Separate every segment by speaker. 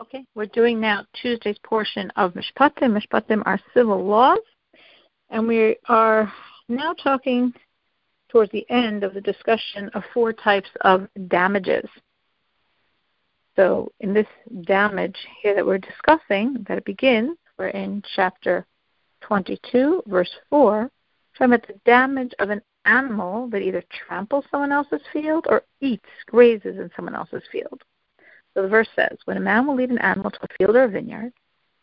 Speaker 1: Okay, we're doing now Tuesday's portion of Mishpatim. Mishpatim are civil laws, and we are now talking towards the end of the discussion of four types of damages. So, in this damage here that we're discussing, that it begins, we're in chapter 22, verse 4, talking about the damage of an animal that either tramples someone else's field or eats, grazes in someone else's field. So the verse says, When a man will lead an animal to a field or a vineyard,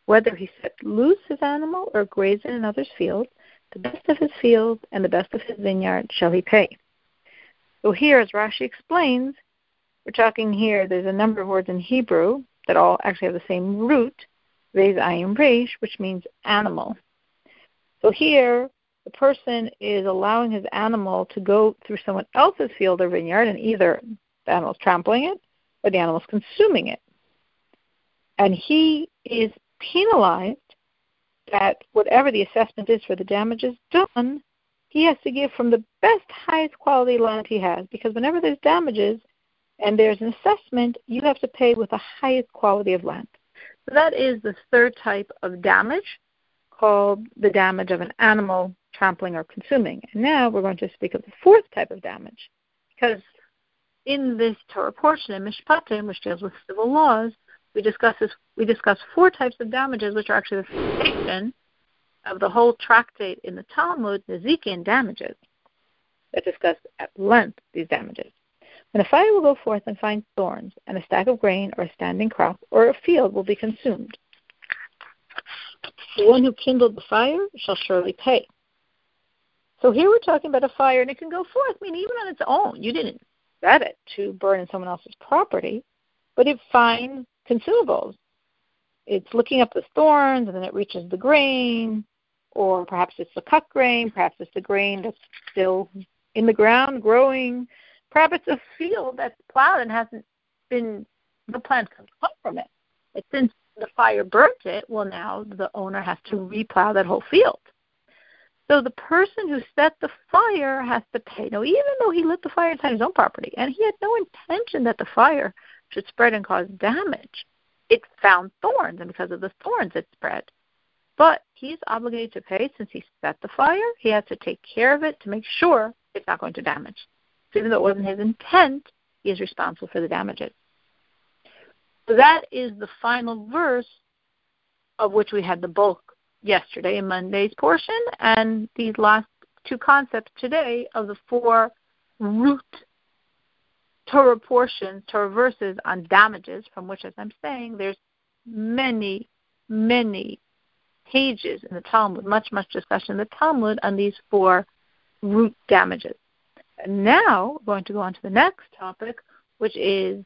Speaker 1: whether he set loose his animal or graze in another's field, the best of his field and the best of his vineyard shall he pay. So here, as Rashi explains, we're talking here, there's a number of words in Hebrew that all actually have the same root, which means animal. So here, the person is allowing his animal to go through someone else's field or vineyard, and either the animal is trampling it or the animal is consuming it. And he is penalized that whatever the assessment is for the damages done, he has to give from the best, highest quality land he has. Because whenever there's damages and there's an assessment, you have to pay with the highest quality of land. So that is the third type of damage called the damage of an animal trampling or consuming. And now we're going to speak of the fourth type of damage. Because in this Torah portion in Mishpatim, which deals with civil laws, we discuss this, we discuss four types of damages, which are actually the foundation of the whole tractate in the Talmud, Nezikin damages, that discuss at length these damages. When a fire will go forth and find thorns, and a stack of grain or a standing crop or a field will be consumed, the one who kindled the fire shall surely pay. So here we're talking about a fire, and it can go forth. I mean, even on its own, you didn't set it to burn in someone else's property, but it finds consumables. It's looking up the thorns, and then it reaches the grain, or perhaps it's the cut grain, perhaps it's the grain that's still in the ground growing. Perhaps it's a field that's plowed and hasn't been the plant can come from it. But since the fire burnt it, well now the owner has to replow that whole field. So the person who set the fire has to pay. Now, even though he lit the fire inside his own property, and he had no intention that the fire should spread and cause damage, it found thorns, and because of the thorns, it spread. But he's obligated to pay since he set the fire. He has to take care of it to make sure it's not going to damage. So even though it wasn't his intent, he is responsible for the damages. So that is the final verse of which we had the bulk yesterday in Monday's portion, and these last two concepts today of the four root Torah portions, Torah verses on damages, from which, as I'm saying, there's many, many pages in the Talmud, much, much discussion in the Talmud on these four root damages. And now we're going to go on to the next topic, which is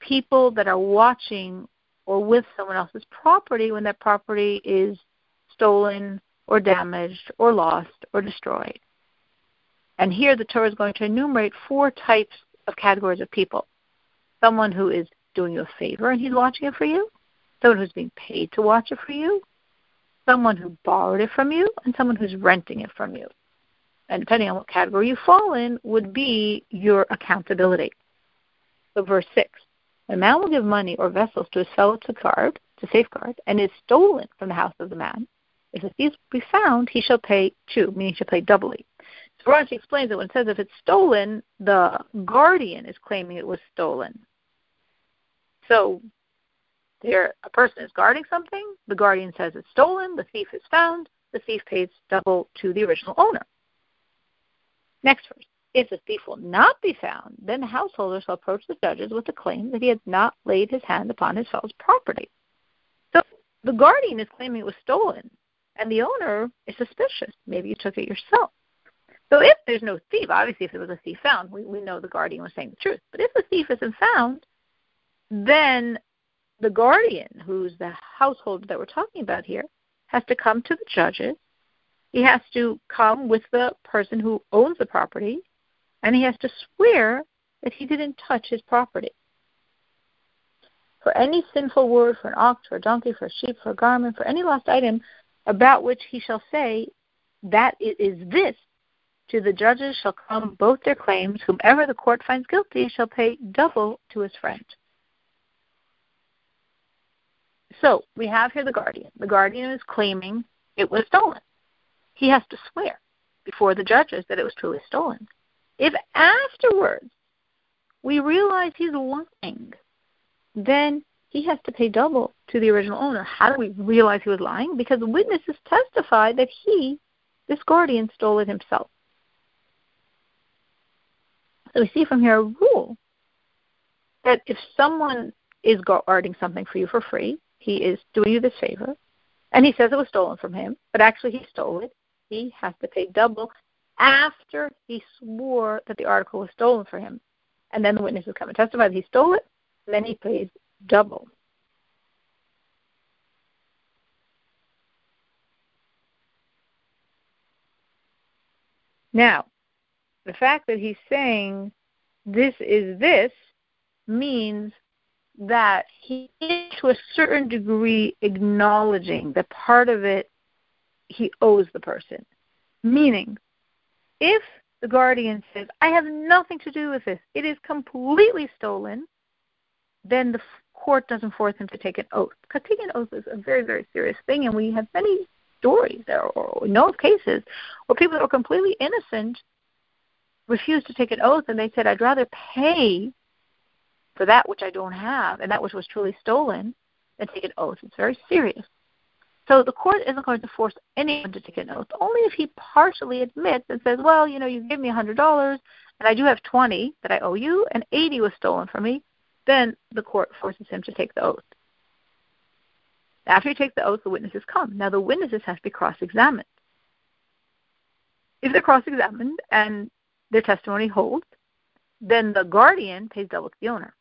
Speaker 1: people that are watching or with someone else's property when that property is stolen or damaged or lost or destroyed. And here the Torah is going to enumerate four types of categories of people. Someone who is doing you a favor and he's watching it for you, someone who's being paid to watch it for you, someone who borrowed it from you, and someone who's renting it from you. And depending on what category you fall in, would be your accountability. So, verse 6 a man will give money or vessels to his fellow to guard, to safeguard, and is stolen from the house of the man. If the thief be found, he shall pay two, meaning he shall pay doubly. So Rashi explains that when it says if it's stolen, the guardian is claiming it was stolen. So there, a person is guarding something, the guardian says it's stolen, the thief is found, the thief pays double to the original owner. Next verse. If the thief will not be found, then the householder shall approach the judges with the claim that he has not laid his hand upon his fellow's property. So the guardian is claiming it was stolen, and the owner is suspicious. Maybe you took it yourself. So if there's no thief, obviously if there was a thief found, we, we know the guardian was saying the truth. But if the thief isn't found, then the guardian, who's the householder that we're talking about here, has to come to the judges. He has to come with the person who owns the property and he has to swear that he didn't touch his property. For any sinful word, for an ox, for a donkey, for a sheep, for a garment, for any lost item, about which he shall say that it is this, to the judges shall come both their claims. Whomever the court finds guilty shall pay double to his friend. So we have here the guardian. The guardian is claiming it was stolen. He has to swear before the judges that it was truly stolen. If afterwards we realize he's lying, then he has to pay double to the original owner. How do we realize he was lying? Because witnesses testified that he, this guardian, stole it himself. So we see from here a rule that if someone is guarding something for you for free, he is doing you this favor, and he says it was stolen from him, but actually he stole it, he has to pay double after he swore that the article was stolen from him. And then the witnesses come and testify that he stole it, then he pays double. Now, the fact that he's saying this is this means that he is to a certain degree acknowledging that part of it he owes the person. Meaning, if the guardian says, I have nothing to do with this, it is completely stolen, then the court doesn't force him to take an oath. Because taking an oath is a very, very serious thing, and we have many stories or, or know of cases where people that were completely innocent refused to take an oath and they said, I'd rather pay for that which I don't have and that which was truly stolen than take an oath. It's very serious. So the court isn't going to force anyone to take an oath, only if he partially admits and says, well, you know, you gave me a $100 and I do have 20 that I owe you and 80 was stolen from me, then the court forces him to take the oath. After he takes the oath, the witnesses come. Now the witnesses have to be cross-examined. If they're cross-examined and their testimony holds, then the guardian pays double to the owner.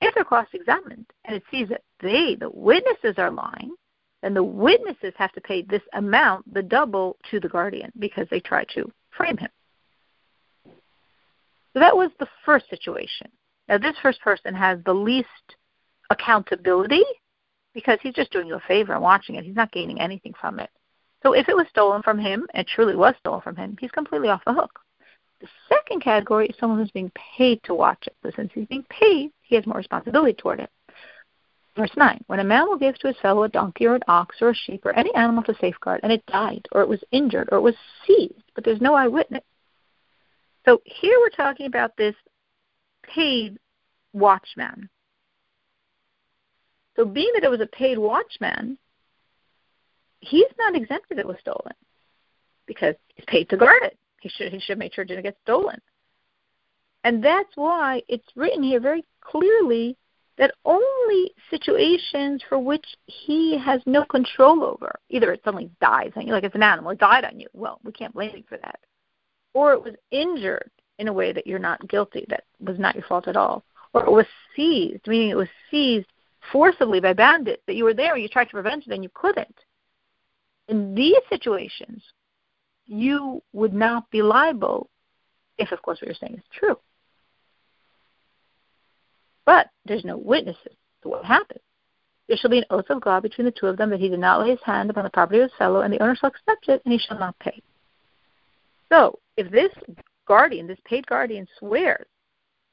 Speaker 1: If they're cross-examined and it sees that they, the witnesses, are lying, then the witnesses have to pay this amount, the double, to the guardian because they try to frame him. So that was the first situation. Now, this first person has the least accountability because he's just doing you a favor and watching it. He's not gaining anything from it. So if it was stolen from him, and truly was stolen from him, he's completely off the hook. The second category is someone who's being paid to watch it. So since he's being paid, he has more responsibility toward it. Verse 9 When a man will give to his fellow a donkey or an ox or a sheep or any animal to safeguard, and it died, or it was injured, or it was seized, but there's no eyewitness. So here we're talking about this paid watchman. So being that it was a paid watchman, he's not exempted it was stolen because he's paid to guard it. He should he should make sure it didn't get stolen. And that's why it's written here very clearly that only situations for which he has no control over, either it suddenly dies on you, like it's an animal, it died on you. Well, we can't blame you for that. Or it was injured in a way that you're not guilty, that was not your fault at all. Or it was seized, meaning it was seized forcibly by bandits, that you were there and you tried to prevent it and you couldn't. In these situations, you would not be liable if, of course, what you're saying is true. But there's no witnesses to what happened. There shall be an oath of God between the two of them that he did not lay his hand upon the property of his fellow, and the owner shall accept it, and he shall not pay. So, if this guardian, this paid guardian, swears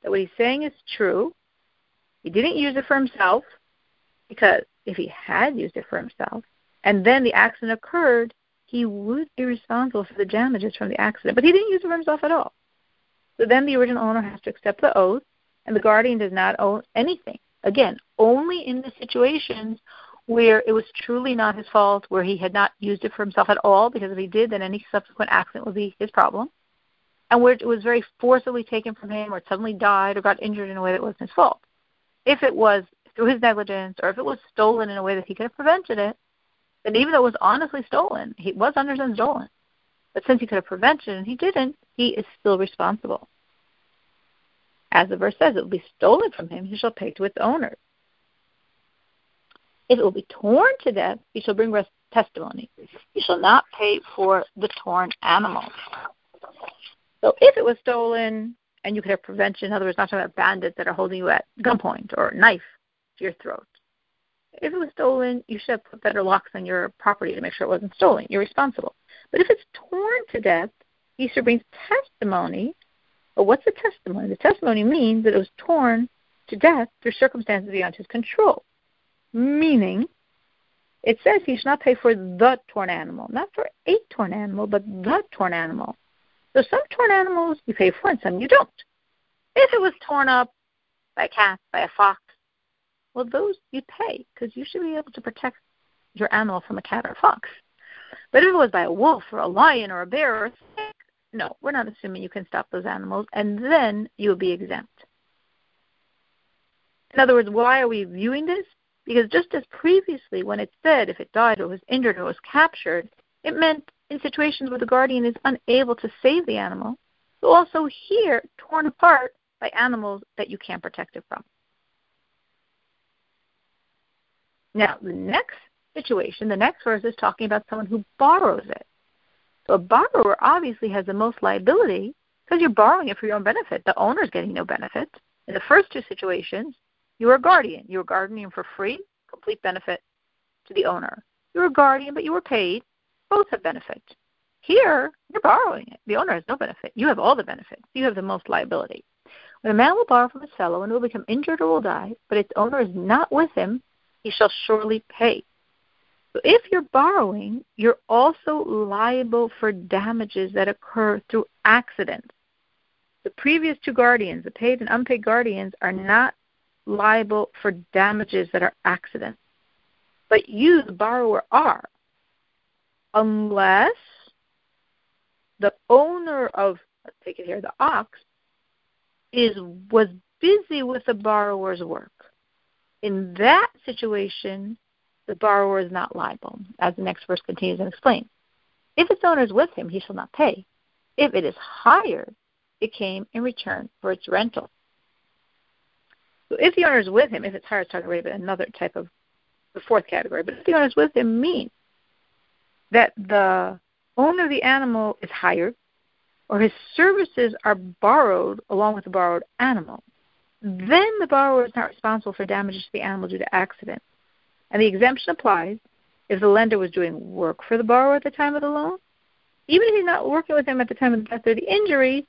Speaker 1: that what he's saying is true, he didn't use it for himself, because if he had used it for himself, and then the accident occurred, he would be responsible for the damages from the accident. But he didn't use it for himself at all. So then the original owner has to accept the oath and the guardian does not own anything. Again, only in the situations where it was truly not his fault, where he had not used it for himself at all, because if he did, then any subsequent accident would be his problem, and where it was very forcibly taken from him, or suddenly died or got injured in a way that wasn't his fault. If it was through his negligence, or if it was stolen in a way that he could have prevented it, then even though it was honestly stolen, he was understood stolen. But since he could have prevented it and he didn't, he is still responsible. As the verse says, it will be stolen from him, he shall pay to its owner. If it will be torn to death, he shall bring testimony. He shall not pay for the torn animal. So if it was stolen and you could have prevention, in other words, not talking about bandits that are holding you at gunpoint or knife to your throat. If it was stolen, you should have put better locks on your property to make sure it wasn't stolen. You're responsible. But if it's torn to death, he should bring testimony but what's the testimony? The testimony means that it was torn to death through circumstances beyond his control. Meaning it says he should not pay for the torn animal, not for a torn animal, but the torn animal. So some torn animals you pay for and some you don't. If it was torn up by a cat, by a fox, well, those you'd pay because you should be able to protect your animal from a cat or a fox. But if it was by a wolf or a lion or a bear or a no, we're not assuming you can stop those animals, and then you will be exempt. In other words, why are we viewing this? Because just as previously, when it said if it died or was injured or was captured, it meant in situations where the guardian is unable to save the animal, so also here, torn apart by animals that you can't protect it from. Now, the next situation, the next verse is talking about someone who borrows it. So a borrower obviously has the most liability because you're borrowing it for your own benefit. The owner's getting no benefit. In the first two situations, you were a guardian. You were guardian for free, complete benefit to the owner. You were a guardian, but you were paid. Both have benefit. Here, you're borrowing it. The owner has no benefit. You have all the benefits. You have the most liability. When a man will borrow from a fellow and will become injured or will die, but its owner is not with him, he shall surely pay. So if you're borrowing, you're also liable for damages that occur through accidents. The previous two guardians, the paid and unpaid guardians, are not liable for damages that are accidents. But you, the borrower, are, unless the owner of, let's take it here, the ox, is was busy with the borrower's work. In that situation, the borrower is not liable, as the next verse continues and explains. If its owner is with him, he shall not pay. If it is hired, it came in return for its rental. So if the owner is with him, if it's hired, talking about another type of the fourth category. But if the owner is with him, means that the owner of the animal is hired, or his services are borrowed along with the borrowed animal. Then the borrower is not responsible for damages to the animal due to accident. And the exemption applies if the lender was doing work for the borrower at the time of the loan. Even if he's not working with him at the time of the death or the injury,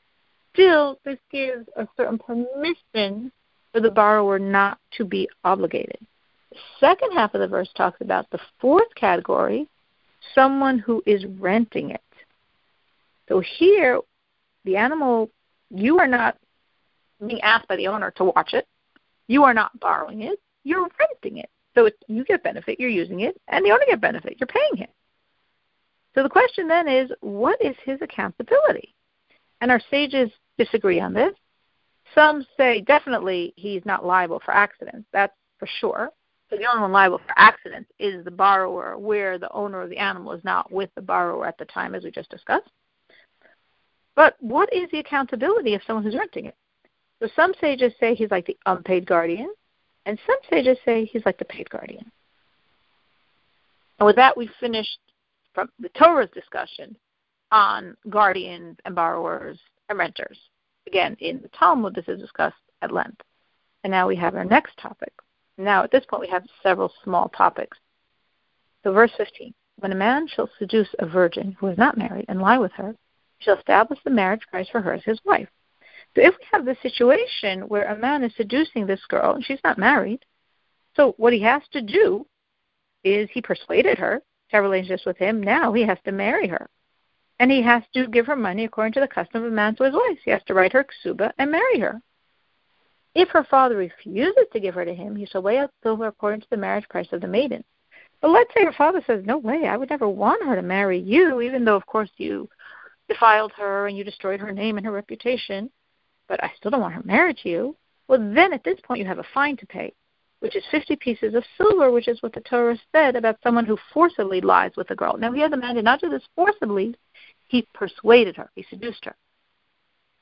Speaker 1: still this gives a certain permission for the borrower not to be obligated. The second half of the verse talks about the fourth category, someone who is renting it. So here, the animal, you are not being asked by the owner to watch it. You are not borrowing it. You're renting it. So you get benefit, you're using it, and the owner get benefit, you're paying him. So the question then is, what is his accountability? And our sages disagree on this. Some say definitely he's not liable for accidents. That's for sure. So the only one liable for accidents is the borrower, where the owner of the animal is not with the borrower at the time, as we just discussed. But what is the accountability of someone who's renting it? So some sages say he's like the unpaid guardian, and some sages say he's like the paid guardian. And with that, we've finished from the Torah's discussion on guardians and borrowers and renters. Again, in the Talmud, this is discussed at length. And now we have our next topic. Now, at this point, we have several small topics. So, verse 15 When a man shall seduce a virgin who is not married and lie with her, he shall establish the marriage price for her as his wife. So if we have the situation where a man is seducing this girl and she's not married, so what he has to do is he persuaded her to have relationships with him. Now he has to marry her. And he has to give her money according to the custom of a man to his wife. He has to write her ksuba and marry her. If her father refuses to give her to him, he shall weigh out silver according to the marriage price of the maiden. But let's say her father says, No way, I would never want her to marry you, even though, of course, you defiled her and you destroyed her name and her reputation but I still don't want her married to you. Well, then at this point you have a fine to pay, which is 50 pieces of silver, which is what the Torah said about someone who forcibly lies with a girl. Now, here the man did not do this forcibly, he persuaded her, he seduced her.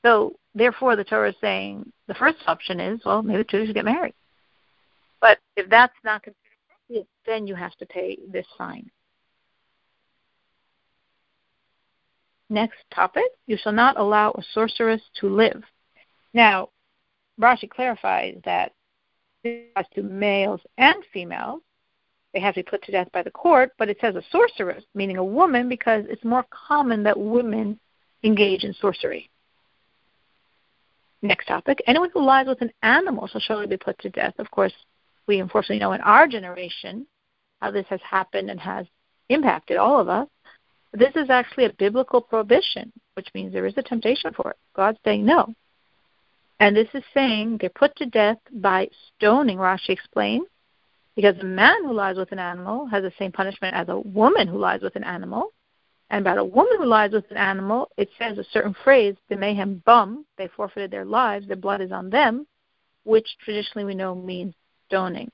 Speaker 1: So, therefore, the Torah is saying the first option is, well, maybe two should get married. But if that's not considered appropriate, then you have to pay this fine. Next topic, you shall not allow a sorceress to live. Now, Rashi clarifies that as to males and females, they have to be put to death by the court, but it says a sorceress, meaning a woman, because it's more common that women engage in sorcery. Next topic. Anyone who lies with an animal shall surely be put to death. Of course, we unfortunately know in our generation, how this has happened and has impacted all of us. This is actually a biblical prohibition, which means there is a temptation for it. God's saying no. And this is saying they're put to death by stoning, Rashi explains, because a man who lies with an animal has the same punishment as a woman who lies with an animal. And about a woman who lies with an animal, it says a certain phrase, d'meihem bam, they forfeited their lives, their blood is on them, which traditionally we know means stoning,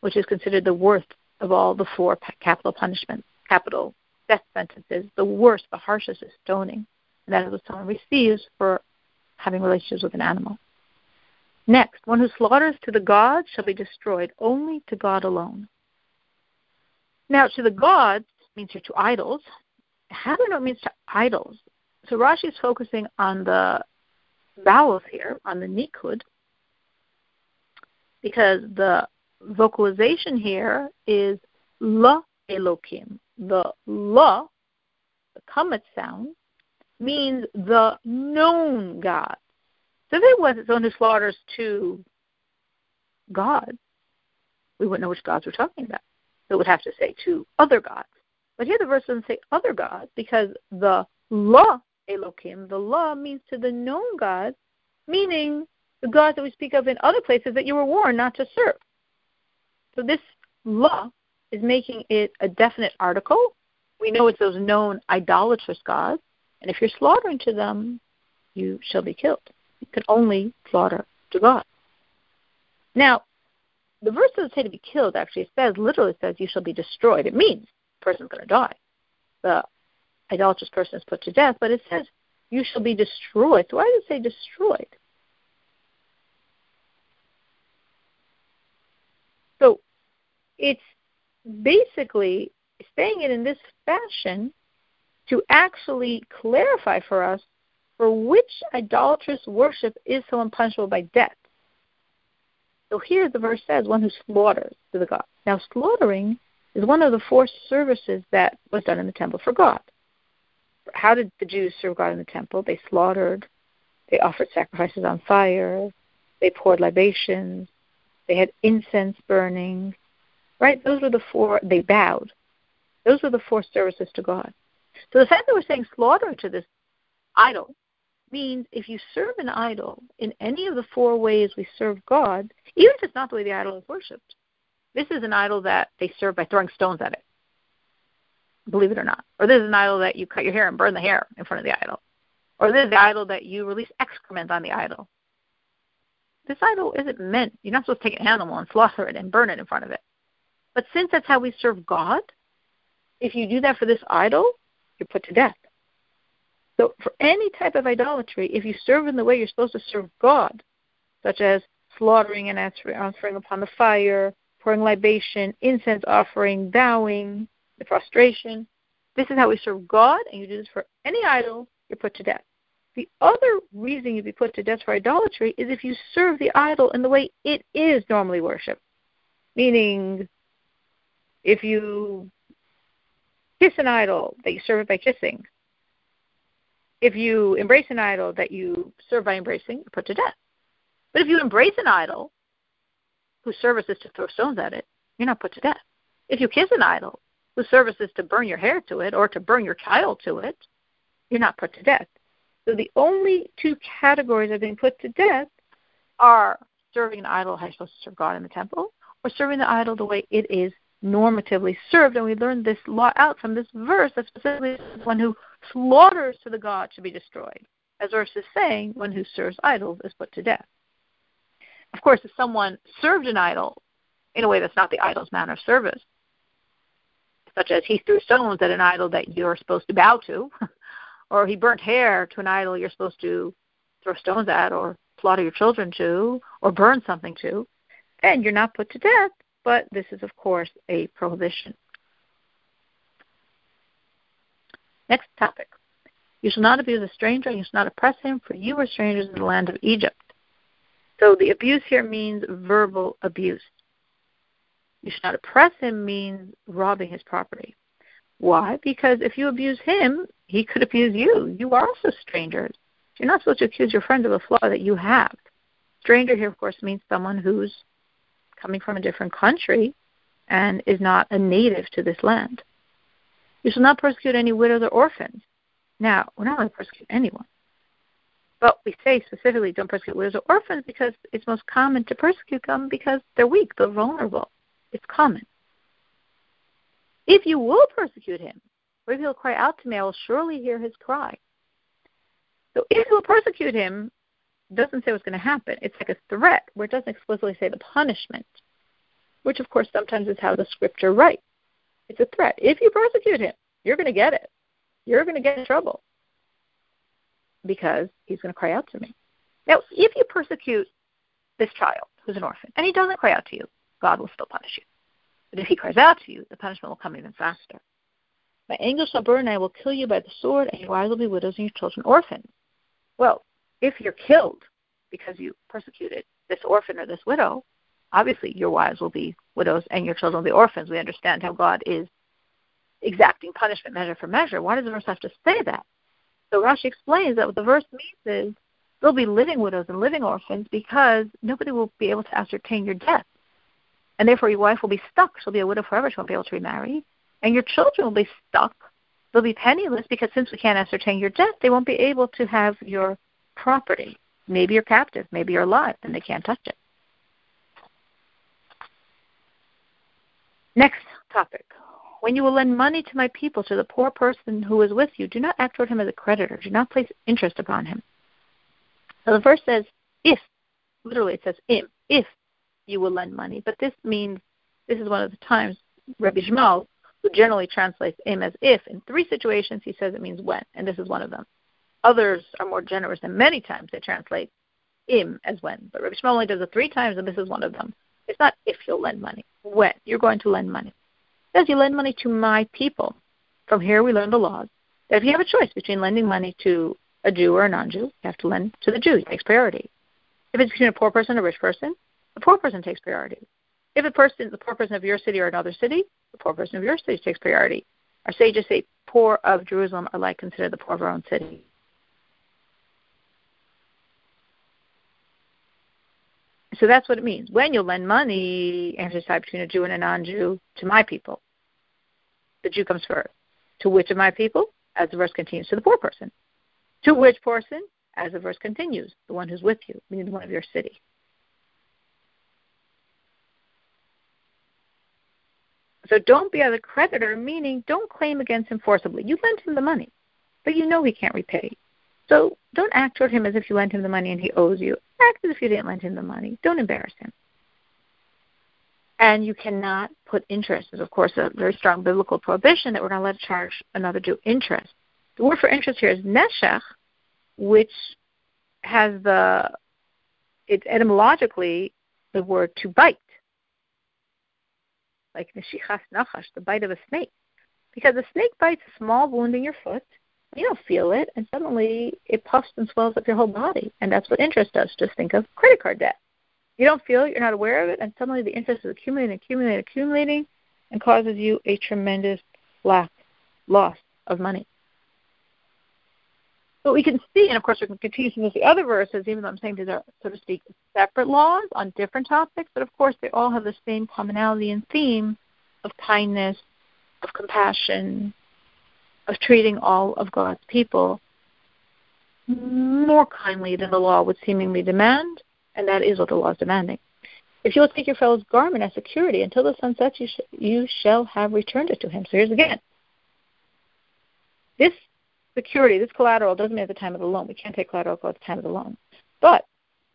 Speaker 1: which is considered the worst of all the four capital punishments, capital death sentences. The worst, the harshest is stoning. And that is what someone receives for having relationships with an animal. Next, one who slaughters to the gods shall be destroyed, only to God alone. Now, to the gods means here to idols. How means to idols? So Rashi is focusing on the vowels here, on the nikud, because the vocalization here is la elokim. The la, the kamatz sound, means the known God. So if it was its own slaughters to God, we wouldn't know which gods we're talking about. So it would have to say to other gods. But here the verse doesn't say other gods because the la Elohim, the law means to the known God, meaning the gods that we speak of in other places that you were warned not to serve. So this law is making it a definite article. We know it's those known idolatrous gods, and if you're slaughtering to them, you shall be killed. You can only slaughter to God. Now, the verse doesn't say to be killed, actually. It says, literally says, you shall be destroyed. It means the person's going to die. The idolatrous person is put to death, but it says, you shall be destroyed. So why does it say destroyed? So it's basically saying it in this fashion to actually clarify for us for which idolatrous worship is so unpunishable by death. So here the verse says, one who slaughters to the God. Now, slaughtering is one of the four services that was done in the temple for God. How did the Jews serve God in the temple? They slaughtered, they offered sacrifices on fire, they poured libations, they had incense burning, right? Those were the four, they bowed. Those were the four services to God. So the fact that we're saying slaughter to this idol means if you serve an idol in any of the four ways we serve God, even if it's not the way the idol is worshipped, this is an idol that they serve by throwing stones at it. Believe it or not. Or this is an idol that you cut your hair and burn the hair in front of the idol. Or this is the idol that you release excrement on the idol. This idol isn't meant, you're not supposed to take an animal and slaughter it and burn it in front of it. But since that's how we serve God, if you do that for this idol, you're put to death. So, for any type of idolatry, if you serve in the way you're supposed to serve God, such as slaughtering and offering upon the fire, pouring libation, incense offering, bowing, the prostration, this is how we serve God, and you do this for any idol, you're put to death. The other reason you'd be put to death for idolatry is if you serve the idol in the way it is normally worshipped. Meaning, if you kiss an idol, that you serve it by kissing. If you embrace an idol that you serve by embracing, you're put to death. But if you embrace an idol whose service is to throw stones at it, you're not put to death. If you kiss an idol whose service is to burn your hair to it or to burn your child to it, you're not put to death. So the only two categories of being put to death are serving an idol how you're supposed to serve God in the temple, or serving the idol the way it is normatively served. And we learn this law out from this verse that specifically one who slaughters to the god should be destroyed. As verse is saying, one who serves idols is put to death. Of course, if someone served an idol in a way that's not the idol's manner of service, such as he threw stones at an idol that you're supposed to bow to, or he burnt hair to an idol you're supposed to throw stones at, or slaughter your children to, or burn something to, then you're not put to death, but this is, of course, a prohibition. Next topic. You shall not abuse a stranger, and you shall not oppress him, for you are strangers in the land of Egypt. So the abuse here means verbal abuse. You should not oppress him means robbing his property. Why? Because if you abuse him, he could abuse you. You are also strangers. You're not supposed to accuse your friend of a flaw that you have. Stranger here, of course, means someone who's coming from a different country, and is not a native to this land. You shall not persecute any widows or orphans. Now, we're not going to persecute anyone. But we say specifically don't persecute widows or orphans because it's most common to persecute them because they're weak, they're vulnerable. It's common. If you will persecute him, or if he'll cry out to me, I will surely hear his cry. So if you will persecute him, doesn't say what's going to happen. It's like a threat where it doesn't explicitly say the punishment, which of course sometimes is how the scripture writes. It's a threat. If you persecute him, you're going to get it. You're going to get in trouble because he's going to cry out to me. Now, if you persecute this child who's an orphan and he doesn't cry out to you, God will still punish you. But if he cries out to you, the punishment will come even faster. My anger shall burn, and I will kill you by the sword, and your wives will be widows and your children orphans. Well, if you're killed because you persecuted this orphan or this widow, obviously your wives will be widows and your children will be orphans. We understand how God is exacting punishment measure for measure. Why does the verse have to say that? So Rashi explains that what the verse means is there'll be living widows and living orphans because nobody will be able to ascertain your death. And therefore your wife will be stuck. She'll be a widow forever. She won't be able to remarry. And your children will be stuck. They'll be penniless because since we can't ascertain your death, they won't be able to have your property. Maybe you're captive, maybe you're alive, and they can't touch it. Next topic. When you will lend money to my people, to the poor person who is with you, do not act toward him as a creditor. Do not place interest upon him. So the verse says, if. Literally, it says, im, if you will lend money. But this means, this is one of the times Rabbi Yishmael, who generally translates im as if, in three situations he says it means when, and this is one of them. Others are more generous, and many times they translate im as when. But Rabbi Yishmael only does it three times, and this is one of them. It's not if you'll lend money, when you're going to lend money. It says you lend money to my people. From here we learn the laws that if you have a choice between lending money to a Jew or a non-Jew, you have to lend to the Jew. It takes priority. If it's between a poor person and a rich person, the poor person takes priority. If a person, the poor person of your city or another city, the poor person of your city takes priority. Our sages say poor of Jerusalem are like considered the poor of our own city. So that's what it means. When you lend money, decide between a Jew and a non-Jew to my people, the Jew comes first. To which of my people? As the verse continues, to the poor person. To which person? As the verse continues, the one who's with you, meaning the one of your city. So don't be as a creditor, meaning don't claim against him forcibly. You lent him the money, but you know he can't repay. So don't act toward him as if you lent him the money and he owes you. Act as if you didn't lend him the money. Don't embarrass him. And you cannot put interest. There's, of course, a very strong biblical prohibition that we're allowed to charge another Jew interest. The word for interest here is neshech, which has the, it's etymologically the word to bite, like neshichas nachash, the bite of a snake. Because a snake bites a small wound in your foot, you don't feel it, and suddenly it puffs and swells up your whole body. And that's what interest does. Just think of credit card debt. You don't feel it, you're not aware of it, and suddenly the interest is accumulating, accumulating, accumulating, and causes you a tremendous lack, loss of money. But we can see, and of course we can continue see the other verses, even though I'm saying these are, so to speak, separate laws on different topics, but of course they all have the same commonality and theme of kindness, of compassion, of treating all of God's people more kindly than the law would seemingly demand, and that is what the law is demanding. If you will take your fellow's garment as security until the sun sets, you, sh- you shall have returned it to him. So here's again. This security, this collateral doesn't mean at the time of the loan. We can't take collateral at the time of the loan. But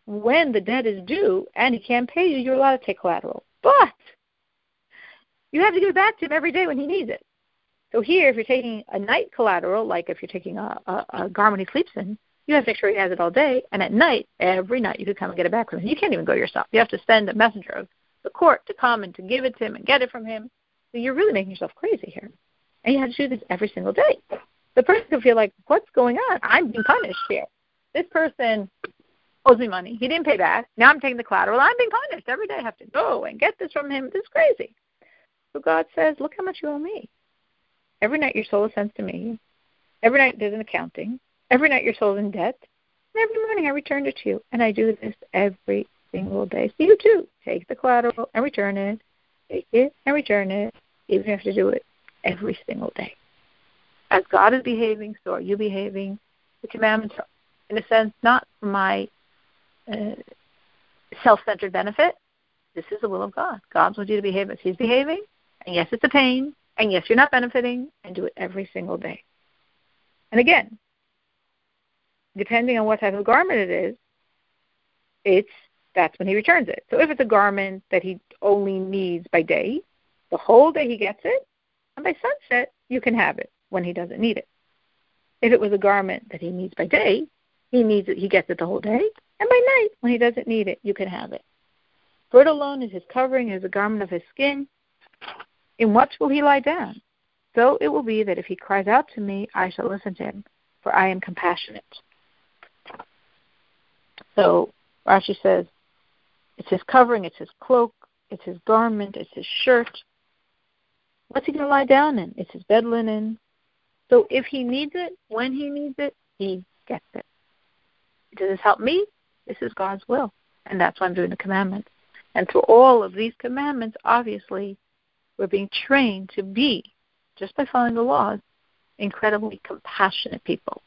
Speaker 1: when the debt is due and he can't pay you, you're allowed to take collateral. But you have to give it back to him every day when he needs it. So here, if you're taking a night collateral, like if you're taking a, a, a garment he sleeps in, you have to make sure he has it all day. And at night, every night, you could come and get it back from him. You can't even go yourself. You have to send a messenger of the court to come and to give it to him and get it from him. So you're really making yourself crazy here. And you have to do this every single day. The person could feel like, what's going on? I'm being punished here. This person owes me money. He didn't pay back. Now I'm taking the collateral. I'm being punished. Every day I have to go and get this from him. This is crazy. So God says, look how much you owe me. Every night your soul is sent to me. Every night there's an accounting. Every night your soul is in debt. And every morning I return it to you. And I do this every single day. So you too. Take the collateral and return it. take it and return it, even if you have to do it every single day. As God is behaving, so are you behaving. The commandments are, in a sense, not for my uh, self centered benefit. This is the will of God. God wants you to behave as He's behaving. And yes, it's a pain. And yes, you're not benefiting. And do it every single day. And again, depending on what type of garment it is, it's that's when he returns it. So if it's a garment that he only needs by day, the whole day he gets it, and by sunset you can have it when he doesn't need it. If it was a garment that he needs by day, he needs it he gets it the whole day, and by night, when he doesn't need it, you can have it. For it alone is his covering, is a garment of his skin. In what will he lie down? So it will be that if he cries out to me, I shall listen to him, for I am compassionate. So Rashi says, it's his covering, it's his cloak, it's his garment, it's his shirt. What's he going to lie down in? It's his bed linen. So if he needs it, when he needs it, he gets it. Does this help me? This is God's will. And that's why I'm doing the commandments. And through all of these commandments, obviously, we're being trained to be, just by following the laws, incredibly compassionate people.